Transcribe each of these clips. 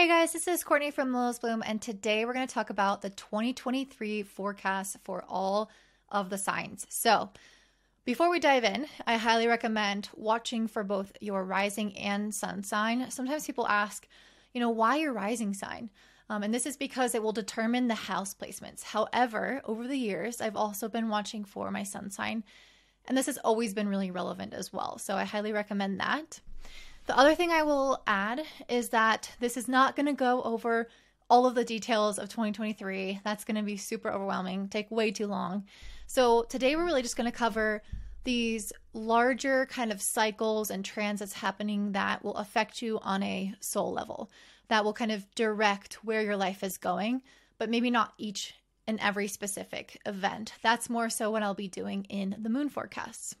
Hey guys, this is Courtney from Lilith Bloom, and today we're going to talk about the 2023 forecast for all of the signs. So, before we dive in, I highly recommend watching for both your rising and sun sign. Sometimes people ask, you know, why your rising sign? Um, and this is because it will determine the house placements. However, over the years, I've also been watching for my sun sign, and this has always been really relevant as well. So I highly recommend that. The other thing I will add is that this is not going to go over all of the details of 2023. That's going to be super overwhelming, take way too long. So today we're really just going to cover these larger kind of cycles and transits happening that will affect you on a soul level, that will kind of direct where your life is going, but maybe not each and every specific event. That's more so what I'll be doing in the moon forecasts.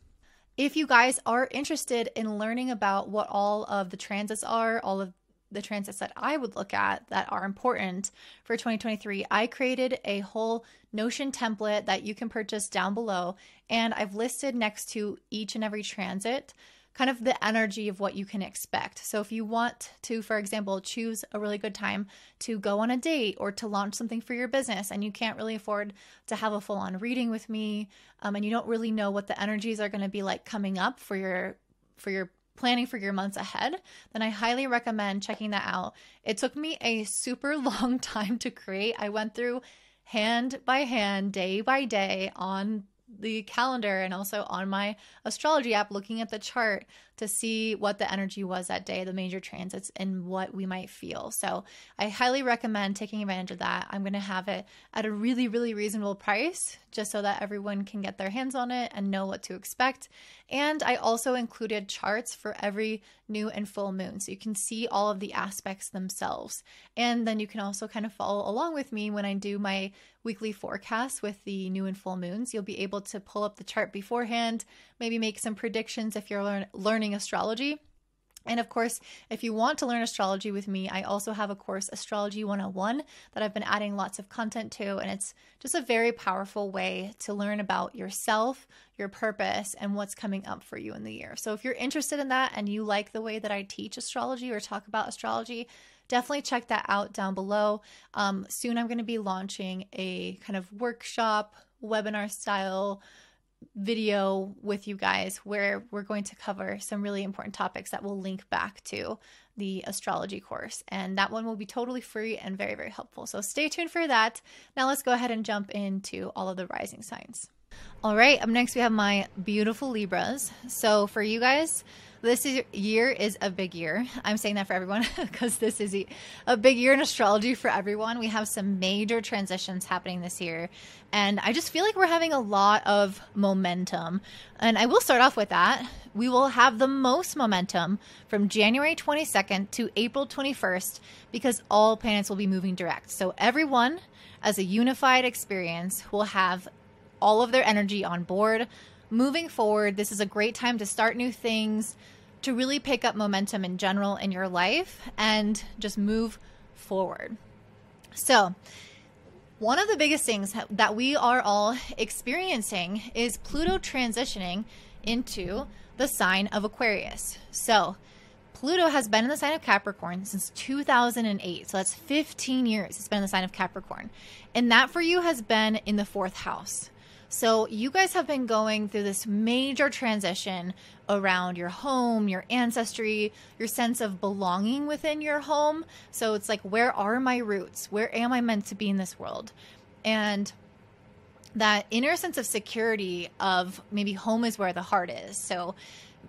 If you guys are interested in learning about what all of the transits are, all of the transits that I would look at that are important for 2023, I created a whole Notion template that you can purchase down below. And I've listed next to each and every transit kind of the energy of what you can expect. So if you want to, for example, choose a really good time to go on a date or to launch something for your business, and you can't really afford to have a full on reading with me, um, and you don't really know what the energies are going to be like coming up for your for your planning for your months ahead, then I highly recommend checking that out. It took me a super long time to create. I went through hand by hand, day by day on the calendar and also on my astrology app looking at the chart to see what the energy was that day, the major transits, and what we might feel. So I highly recommend taking advantage of that. I'm going to have it at a really, really reasonable price just so that everyone can get their hands on it and know what to expect. And I also included charts for every new and full moon so you can see all of the aspects themselves. And then you can also kind of follow along with me when I do my weekly forecast with the new and full moons. You'll be able to pull up the chart beforehand, maybe make some predictions if you're learn- learning astrology. And of course, if you want to learn astrology with me, I also have a course, Astrology 101, that I've been adding lots of content to. And it's just a very powerful way to learn about yourself, your purpose, and what's coming up for you in the year. So if you're interested in that and you like the way that I teach astrology or talk about astrology, definitely check that out down below. Um, soon I'm going to be launching a kind of workshop, webinar style video with you guys where we're going to cover some really important topics that will link back to the astrology course. And that one will be totally free and very, very helpful. So stay tuned for that. Now let's go ahead and jump into all of the rising signs. All right, up next we have my beautiful Libras. So for you guys, this is, year is a big year. I'm saying that for everyone because this is a big year in astrology for everyone. We have some major transitions happening this year. And I just feel like we're having a lot of momentum. And I will start off with that. We will have the most momentum from January 22nd to April 21st because all planets will be moving direct. So everyone, as a unified experience, will have all of their energy on board moving forward, this is a great time to start new things, to really pick up momentum in general in your life, and just move forward. So, one of the biggest things that we are all experiencing is Pluto transitioning into the sign of Aquarius. So, Pluto has been in the sign of Capricorn since 2008. So that's 15 years it's been in the sign of Capricorn. And that for you has been in the fourth house. So, you guys have been going through this major transition around your home, your ancestry, your sense of belonging within your home. So, it's like, where are my roots? Where am I meant to be in this world? And that inner sense of security of maybe home is where the heart is. So,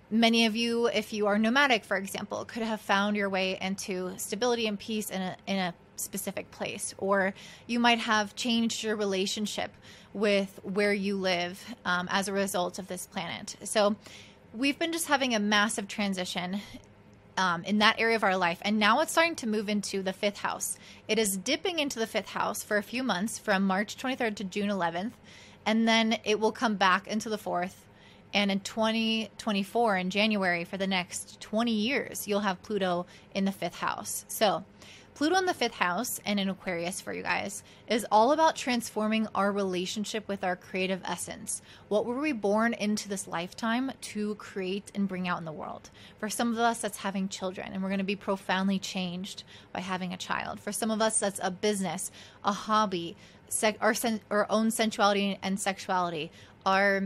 many of you, if you are nomadic, for example, could have found your way into stability and peace in a, in a specific place, or you might have changed your relationship with where you live um, as a result of this planet. So, we've been just having a massive transition um, in that area of our life. And now it's starting to move into the fifth house. It is dipping into the fifth house for a few months from March 23rd to June 11th. And then it will come back into the fourth. And in 2024, in January, for the next 20 years, you'll have Pluto in the fifth house. So Pluto in the fifth house and in Aquarius for you guys is all about transforming our relationship with our creative essence. What were we born into this lifetime to create and bring out in the world? For some of us, that's having children, and we're going to be profoundly changed by having a child. For some of us, that's a business, a hobby, our, our own sensuality and sexuality, our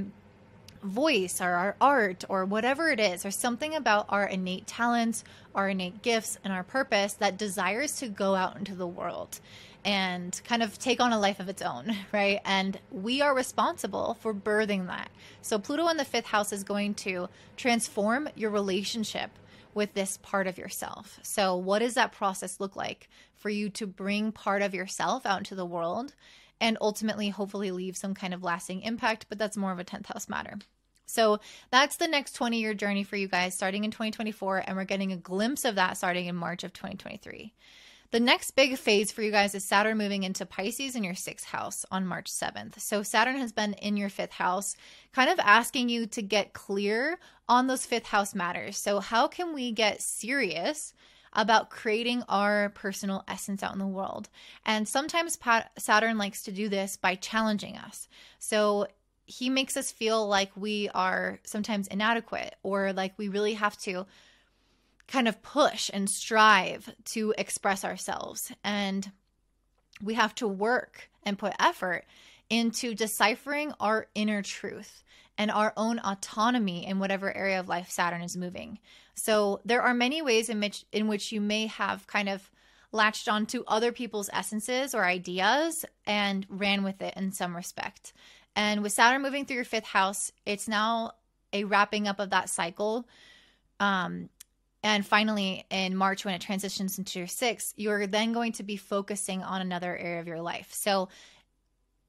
voice or our art or whatever it is, or something about our innate talents, our innate gifts, and our purpose that desires to go out into the world and kind of take on a life of its own, right? And we are responsible for birthing that. So, Pluto in the fifth house is going to transform your relationship with this part of yourself. So, what does that process look like for you to bring part of yourself out into the world and ultimately, hopefully, leave some kind of lasting impact? But that's more of a 10th house matter. So that's the next 20 year journey for you guys starting in 2024. And we're getting a glimpse of that starting in March of 2023. The next big phase for you guys is Saturn moving into Pisces in your sixth house on March 7th. So, Saturn has been in your fifth house, kind of asking you to get clear on those fifth house matters. So, how can we get serious about creating our personal essence out in the world? And sometimes Saturn likes to do this by challenging us. So, he makes us feel like we are sometimes inadequate or like we really have to kind of push and strive to express ourselves. And we have to work and put effort into deciphering our inner truth and our own autonomy in whatever area of life Saturn is moving. So there are many ways in which in which you may have kind of latched onto other people's essences or ideas and ran with it in some respect. And with Saturn moving through your fifth house, it's now a wrapping up of that cycle. Um, and finally, in March, when it transitions into your sixth, you're then going to be focusing on another area of your life. So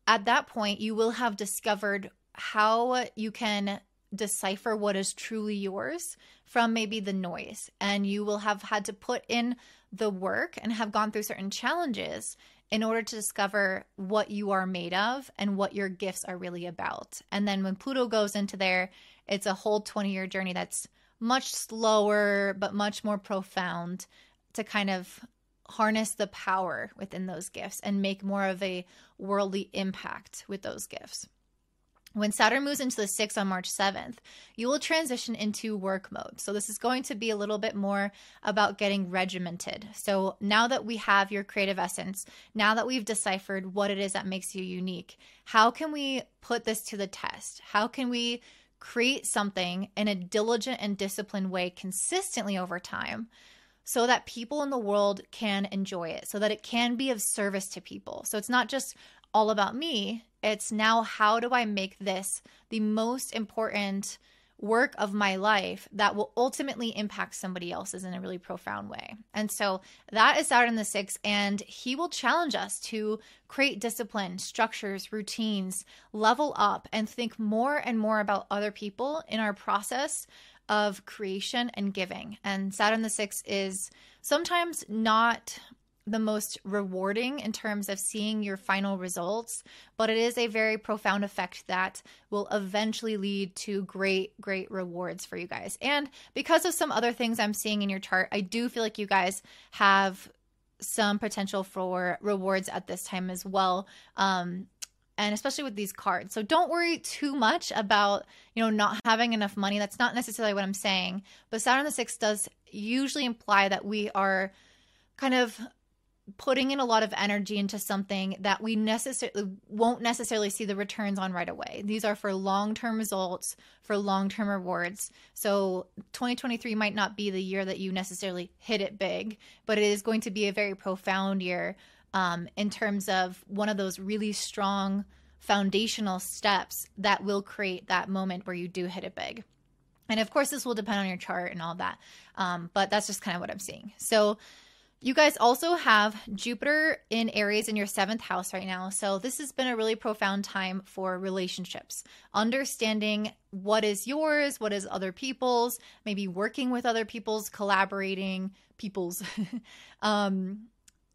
at that point, you will have discovered how you can decipher what is truly yours from maybe the noise. And you will have had to put in the work and have gone through certain challenges in order to discover what you are made of and what your gifts are really about. And then when Pluto goes into there, it's a whole 20 year journey that's much slower, but much more profound to kind of harness the power within those gifts and make more of a worldly impact with those gifts. When Saturn moves into the six on March 7th, you will transition into work mode. So, this is going to be a little bit more about getting regimented. So, now that we have your creative essence, now that we've deciphered what it is that makes you unique, how can we put this to the test? How can we create something in a diligent and disciplined way consistently over time? so that people in the world can enjoy it, so that it can be of service to people. So it's not just all about me, it's now how do I make this the most important work of my life that will ultimately impact somebody else's in a really profound way. And so that is Saturn the sixth, and he will challenge us to create discipline, structures, routines, level up, and think more and more about other people in our process of creation and giving. And Saturn the sixth is sometimes not the most rewarding in terms of seeing your final results, but it is a very profound effect that will eventually lead to great, great rewards for you guys. And because of some other things I'm seeing in your chart, I do feel like you guys have some potential for rewards at this time as well. Um, and especially with these cards. So don't worry too much about, you know, not having enough money. That's not necessarily what I'm saying. But Saturn the 6 does usually imply that we are kind of putting in a lot of energy into something that we necessarily won't necessarily see the returns on right away. These are for long-term results, for long-term rewards. So 2023 might not be the year that you necessarily hit it big, but it is going to be a very profound year um, in terms of one of those really strong foundational steps that will create that moment where you do hit it big. And of course, this will depend on your chart and all that. Um, but that's just kind of what I'm seeing. So you guys also have Jupiter in Aries in your seventh house right now. So, this has been a really profound time for relationships, understanding what is yours, what is other people's, maybe working with other people's, collaborating people's. um,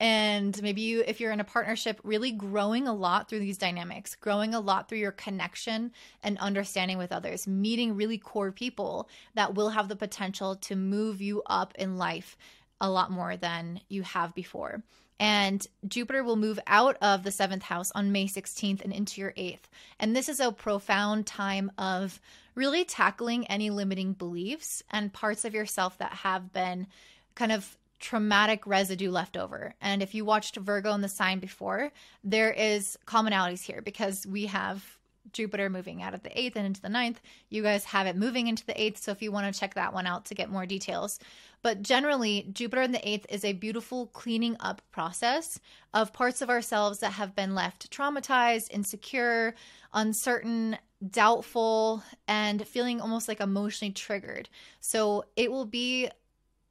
and maybe you if you're in a partnership really growing a lot through these dynamics growing a lot through your connection and understanding with others meeting really core people that will have the potential to move you up in life a lot more than you have before. And Jupiter will move out of the seventh house on May 16th and into your eighth. And this is a profound time of really tackling any limiting beliefs and parts of yourself that have been kind of traumatic residue left over. And if you watched Virgo in the sign before, there is commonalities here because we have Jupiter moving out of the eighth and into the ninth. You guys have it moving into the eighth. So if you want to check that one out to get more details. But generally, Jupiter in the eighth is a beautiful cleaning up process of parts of ourselves that have been left traumatized, insecure, uncertain, doubtful, and feeling almost like emotionally triggered. So it will be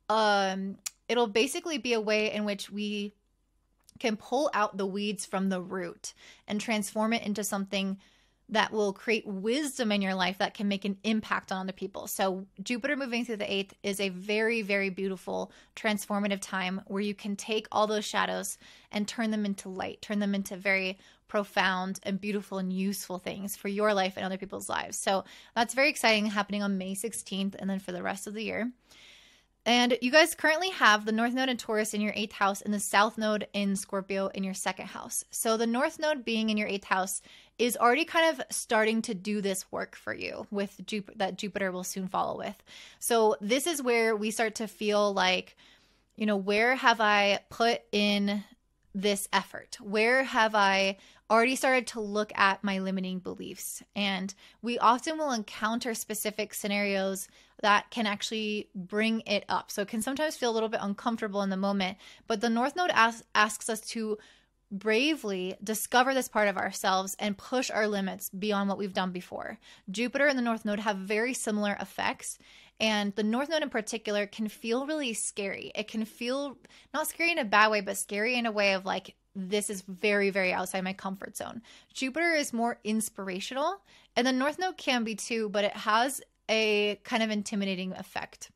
um it'll basically be a way in which we can pull out the weeds from the root and transform it into something that will create wisdom in your life that can make an impact on other people. So, Jupiter moving through the eighth is a very, very beautiful, transformative time where you can take all those shadows and turn them into light, turn them into very profound and beautiful and useful things for your life and other people's lives. So, that's very exciting happening on May 16th and then for the rest of the year. And you guys currently have the North Node in Taurus in your eighth house and the South Node in Scorpio in your second house. So the North Node being in your eighth house is already kind of starting to do this work for you with Jup- that Jupiter will soon follow with. So this is where we start to feel like, you know, where have I put in this effort? Where have I already started to look at my limiting beliefs? And we often will encounter specific scenarios that can actually bring it up. So it can sometimes feel a little bit uncomfortable in the moment, but the North Node asks, asks us to bravely discover this part of ourselves and push our limits beyond what we've done before. Jupiter and the North Node have very similar effects. And the North Node in particular can feel really scary. It can feel not scary in a bad way, but scary in a way of like, this is very, very outside my comfort zone. Jupiter is more inspirational, and the North Node can be too, but it has a kind of intimidating effect.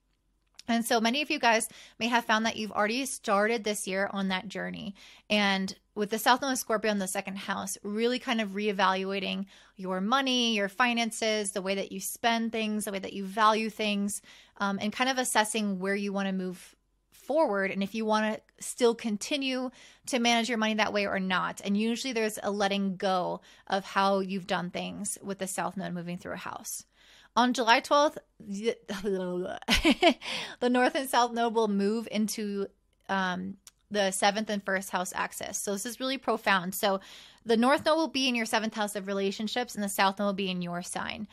And so many of you guys may have found that you've already started this year on that journey. And with the South Node Scorpio in the second house, really kind of reevaluating your money, your finances, the way that you spend things, the way that you value things, um, and kind of assessing where you want to move forward and if you want to still continue to manage your money that way or not. And usually there's a letting go of how you've done things with the South Node moving through a house. On July 12th, the North and South Node will move into um, the seventh and first house axis. So this is really profound. So the North Node will be in your seventh house of relationships, and the South Node will be in your sign.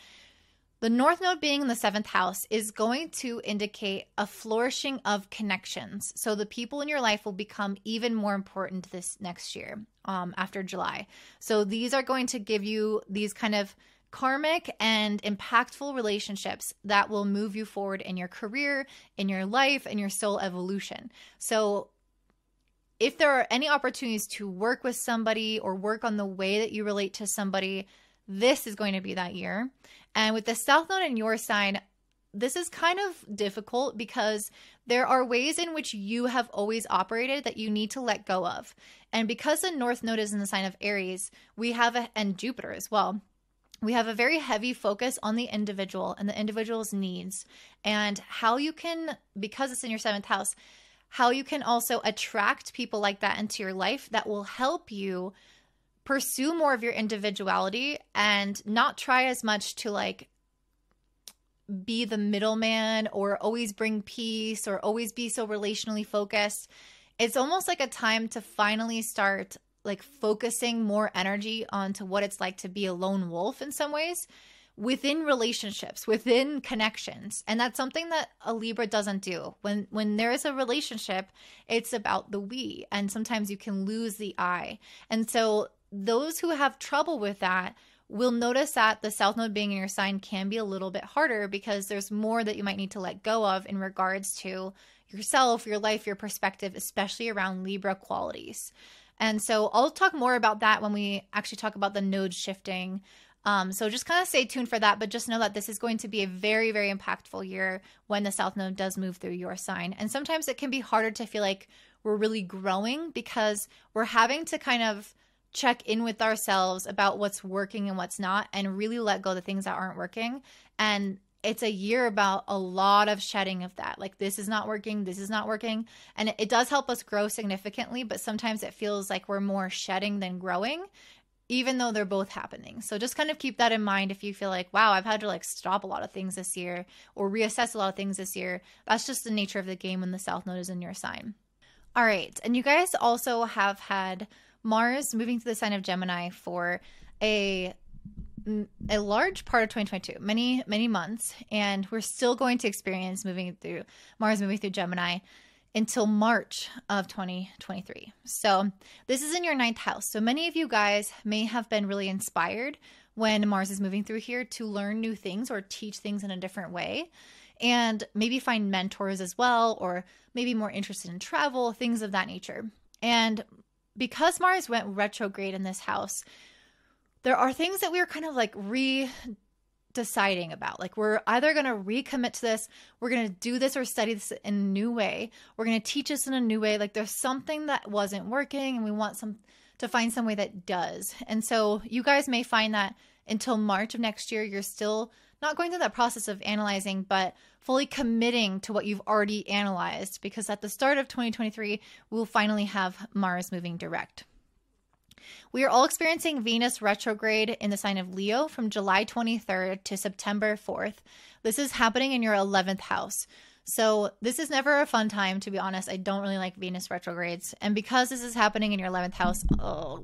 The North Node being in the seventh house is going to indicate a flourishing of connections. So the people in your life will become even more important this next year um, after July. So these are going to give you these kind of karmic and impactful relationships that will move you forward in your career, in your life, in your soul evolution. So, if there are any opportunities to work with somebody or work on the way that you relate to somebody, this is going to be that year. And with the South Node in your sign, this is kind of difficult because there are ways in which you have always operated that you need to let go of. And because the North Node is in the sign of Aries, we have a, and Jupiter as well we have a very heavy focus on the individual and the individual's needs and how you can, because it's in your seventh house, how you can also attract people like that into your life that will help you pursue more of your individuality and not try as much to like be the middleman or always bring peace or always be so relationally focused. It's almost like a time to finally start like focusing more energy onto what it's like to be a lone wolf in some ways within relationships within connections. And that's something that a libra doesn't do. When when there is a relationship it's about the we and sometimes you can lose the i. And so those who have trouble with that will notice that the south node being in your sign can be a little bit harder because there's more that you might need to let go of in regards to yourself your life your perspective especially around libra qualities and so I'll talk more about that when we actually talk about the node shifting. Um, so just kind of stay tuned for that, but just know that this is going to be a very, very impactful year when the South Node does move through your sign. And sometimes it can be harder to feel like we're really growing because we're having to kind of check in with ourselves about what's working and what's not and really let go of the things that aren't working. And it's a year about a lot of shedding of that. Like, this is not working, this is not working. And it, does help us grow significantly, but sometimes it feels like we're more shedding than growing even though they're both happening. So just kind of keep that in mind if you feel like, wow, I've had to like stop a lot of things this year or reassess a lot of things this year. That's just the nature of the game when the South Node is in your sign. All right. And you guys also have had Mars moving to the sign of Gemini for a a large part of 2022, many many months, and we're still going to experience moving through Mars moving through Gemini until March of 2023. So, this is in your ninth house. So, many of you guys may have been really inspired when Mars is moving through here to learn new things or teach things in a different way. And maybe find mentors as well, or maybe more interested in travel, things of that nature. And because Mars went retrograde in this house, there are things that we are kind of like re deciding about. Like, we're either going to recommit to this, we're going to do this or study this in a new way, we're going to teach this in a new way. Like, there's something that wasn't working, and we want some to find some way that does. And so, you guys may find that until March of next year, you're still not going through that process of analyzing, but fully committing to what you've already analyzed because at the start of 2023, we'll finally have Mars moving direct. We are all experiencing Venus retrograde in the sign of Leo from July 23rd to September 4th. This is happening in your 11th house. So, this is never a fun time, to be honest. I don't really like Venus retrogrades. And because this is happening in your 11th house, oh,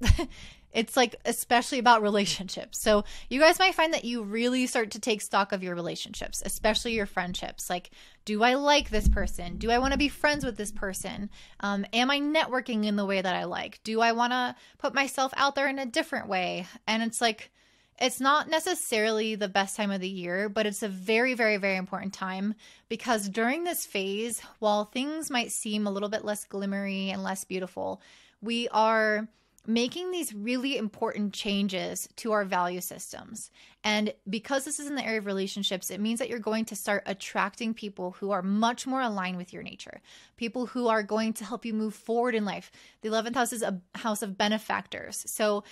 It's like especially about relationships. So you guys might find that you really start to take stock of your relationships, especially your friendships. Like, do I like this person? Do I want to be friends with this person? Um, am I networking in the way that I like? Do I want to put myself out there in a different way? And it's like, it's not necessarily the best time of the year, but it's a very, very, very important time because during this phase, while things might seem a little bit less glimmery and less beautiful, we are making these really important changes to our value systems. And because this is in the area of relationships, it means that you're going to start attracting people who are much more aligned with your nature, people who are going to help you move forward in life. The 11th house is a house of benefactors. So,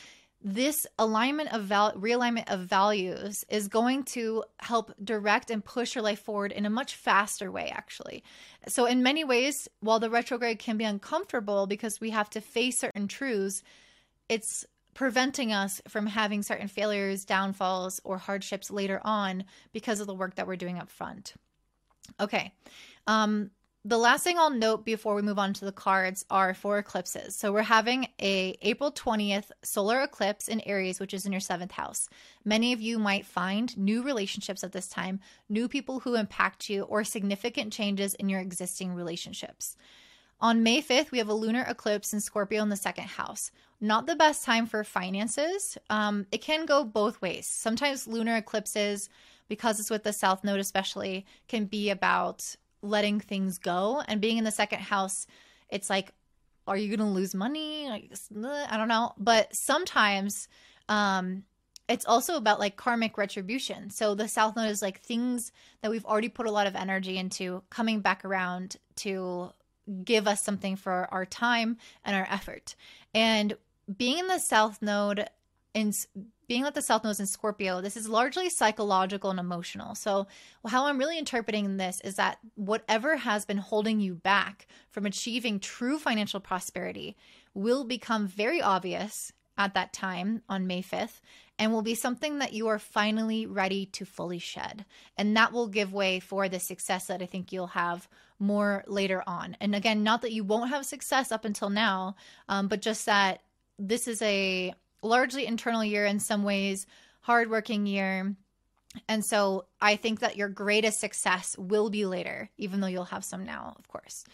this alignment of val- realignment of values is going to help direct and push your life forward in a much faster way actually so in many ways while the retrograde can be uncomfortable because we have to face certain truths it's preventing us from having certain failures, downfalls, or hardships later on because of the work that we're doing up front. Okay. Um, the last thing I'll note before we move on to the cards are four eclipses. So we're having a April 20th solar eclipse in Aries, which is in your seventh house. Many of you might find new relationships at this time, new people who impact you, or significant changes in your existing relationships. On May 5th, we have a lunar eclipse in Scorpio in the second house. Not the best time for finances. Um, it can go both ways. Sometimes lunar eclipses, because it's with the South Node especially, can be about letting things go. And being in the second house, it's like, are you going to lose money? I don't know. But sometimes um, it's also about like karmic retribution. So the South Node is like things that we've already put a lot of energy into coming back around to give us something for our time and our effort. And being in the South Node in being at the South Node in Scorpio, this is largely psychological and emotional. So, how I'm really interpreting this is that whatever has been holding you back from achieving true financial prosperity will become very obvious at that time on May 5th and will be something that you are finally ready to fully shed. And that will give way for the success that I think you'll have more later on. And again, not that you won't have success up until now, um, but just that this is a largely internal year in some ways, hardworking year. And so I think that your greatest success will be later, even though you'll have some now, of course.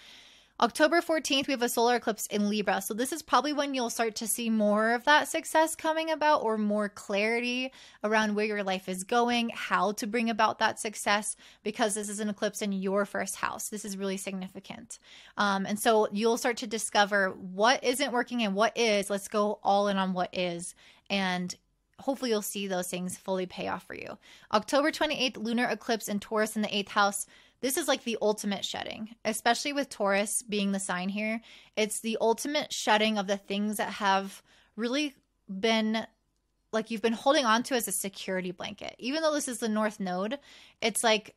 October 14th, we have a solar eclipse in Libra. So, this is probably when you'll start to see more of that success coming about or more clarity around where your life is going, how to bring about that success, because this is an eclipse in your first house. This is really significant. Um, and so, you'll start to discover what isn't working and what is. Let's go all in on what is. And hopefully you'll see those things fully pay off for you. October 28th, lunar eclipse in Taurus in the eighth house. This is like the ultimate shedding, especially with Taurus being the sign here. It's the ultimate shedding of the things that have really been like you've been holding on to as a security blanket. Even though this is the North Node, it's like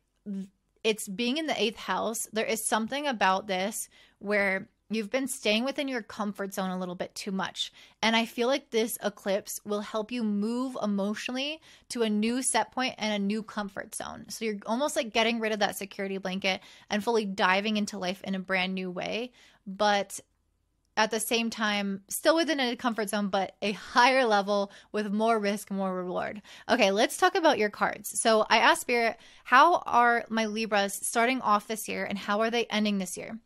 it's being in the eighth house. There is something about this where you've been staying within your comfort zone a little bit too much. And I feel like this eclipse will help you move emotionally to a new set point and a new comfort zone. So you're almost like getting rid of that security blanket and fully diving into life in a brand new way. But at the same time, still within a comfort zone, but a higher level with more risk, more reward. Okay, let's talk about your cards. So I asked Spirit, how are my Libras starting off this year and how are they ending this year?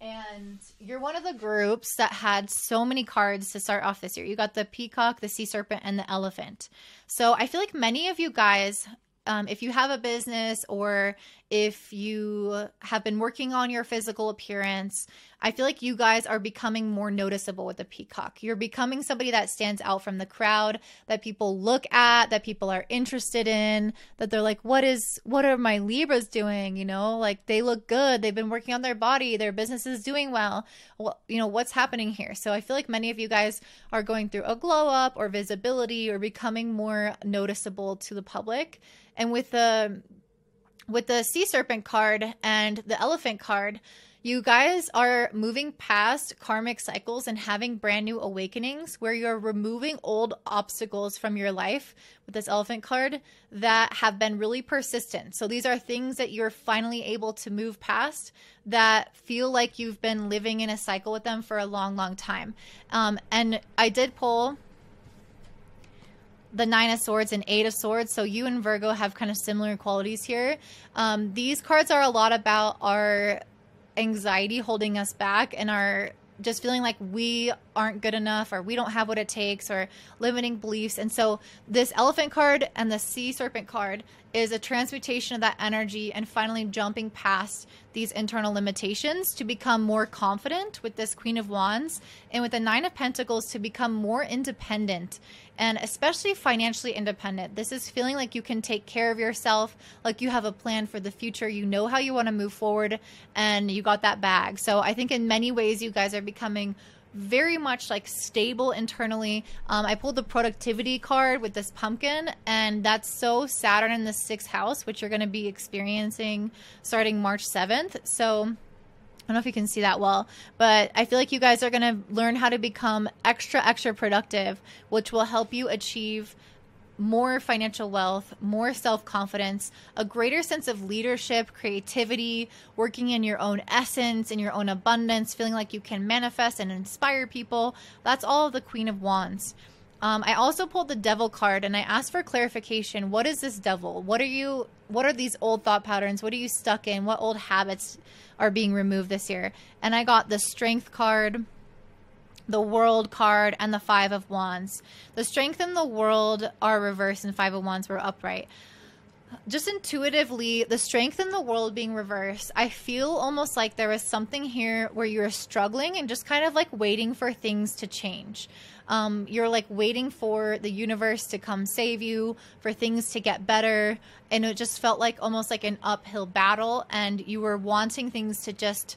And you're one of the groups that had so many cards to start off this year. You got the peacock, the sea serpent, and the elephant. So I feel like many of you guys um, if you have a business or if you have been working on your physical appearance, I feel like you guys are becoming more noticeable with the peacock. You're becoming somebody that stands out from the crowd, that people look at, that people are interested in, that they're like, what is, what are my Libras doing? You know, like they look good. They've been working on their body. Their business is doing well. Well, you know, what's happening here? So I feel like many of you guys are going through a glow up or visibility or becoming more noticeable to the public. And with the with the sea serpent card and the elephant card, you guys are moving past karmic cycles and having brand new awakenings where you're removing old obstacles from your life with this elephant card that have been really persistent. So these are things that you're finally able to move past that feel like you've been living in a cycle with them for a long, long time. Um, and I did pull the nine of swords and eight of swords so you and virgo have kind of similar qualities here um, these cards are a lot about our anxiety holding us back and our just feeling like we aren't good enough or we don't have what it takes or limiting beliefs. And so this elephant card and the sea serpent card is a transmutation of that energy and finally jumping past these internal limitations to become more confident with this Queen of Wands and with the Nine of Pentacles to become more independent and especially financially independent. This is feeling like you can take care of yourself, like you have a plan for the future, you know how you want to move forward, and you got that bag. So I think in many ways, you guys are becoming very much like stable internally. Um, I pulled the productivity card with this pumpkin, and that's so Saturn in the sixth house, which you're going to be experiencing starting March 7th. So I don't know if you can see that well, but I feel like you guys are going to learn how to become extra, extra productive, which will help you achieve more financial wealth, more self confidence, a greater sense of leadership, creativity, working in your own essence, in your own abundance, feeling like you can manifest and inspire people. That's all the Queen of Wands. Um, I also pulled the devil card and I asked for clarification. What is this devil? What are you, what are these old thought patterns? What are you stuck in? What old habits are being removed this year? And I got the strength card, the world card and the five of wands. The strength and the world are reversed and five of wands were upright. Just intuitively the strength in the world being reversed i feel almost like there was something here where you're struggling and just kind of like waiting for things to change. Um, you're like waiting for the universe to come save you for things to get better and it just felt like almost like an uphill battle and you were wanting things to just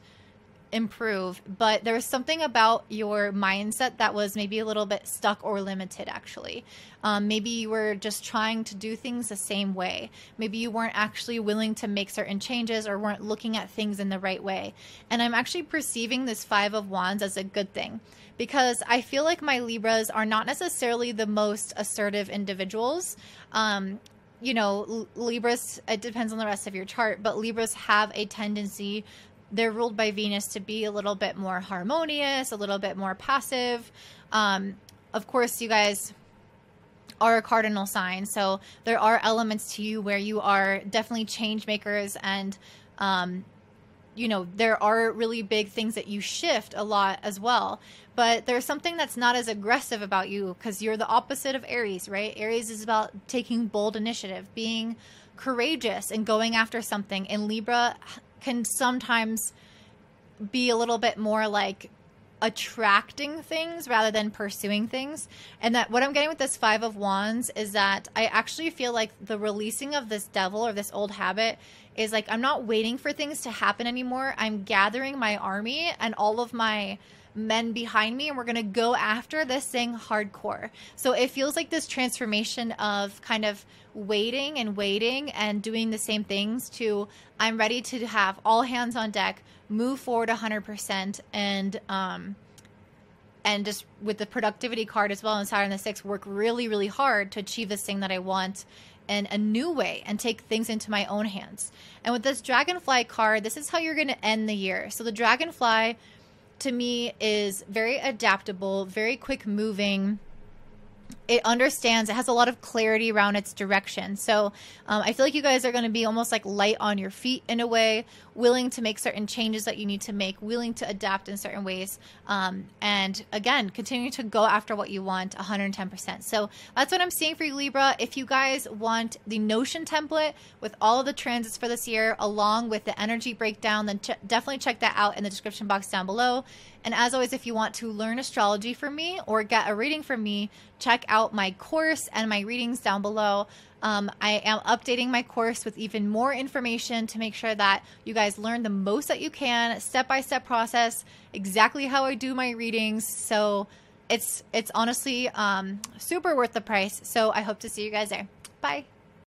improve, but there was something about your mindset that was maybe a little bit stuck or limited, actually. Um, maybe you were just trying to do things the same way. Maybe you weren't actually willing to make certain changes or weren't looking at things in the right way. And I'm actually perceiving this Five of Wands as a good thing because I feel like my Libras are not necessarily the most assertive individuals. Um, you know, Libras, it depends on the rest of your chart, but Libras have a tendency they're ruled by Venus to be a little bit more harmonious, a little bit more passive. Um, of course, you guys are a cardinal sign, so there are elements to you where you are definitely change makers, and um, you know there are really big things that you shift a lot as well. But there's something that's not as aggressive about you because you're the opposite of Aries, right? Aries is about taking bold initiative, being courageous, and going after something. And Libra can sometimes be a little bit more like attracting things rather than pursuing things. And that what I'm getting with this Five of Wands is that I actually feel like the releasing of this devil or this old habit is like I'm not waiting for things to happen anymore. I'm gathering my army and all of my men behind me and we're going to go after this thing hardcore. So it feels like this transformation of kind of waiting and waiting and doing the same things to I'm ready to have all hands on deck, move forward 100% and um and just with the productivity card as well and Saturn the 6 work really really hard to achieve this thing that I want in a new way and take things into my own hands. And with this dragonfly card, this is how you're going to end the year. So the dragonfly to me is very adaptable, very quick moving it understands it has a lot of clarity around its direction. So um, i feel like you guys are going to be almost like light on your feet in a way willing to make certain changes that you need to make willing to adapt in certain ways um, and again continue to go after what you want 110% so that's what i'm seeing for you libra. If you guys want the notion template with all of the transits for this year along with the energy breakdown then ch- definitely check that out in the description box down below and as always, if you want to learn astrology from me or get a reading from me, check out my course and my readings down below. Um, I am updating my course with even more information to make sure that you guys learn the most that you can, step by step process, exactly how I do my readings. So it's it's honestly um, super worth the price. So I hope to see you guys there. Bye.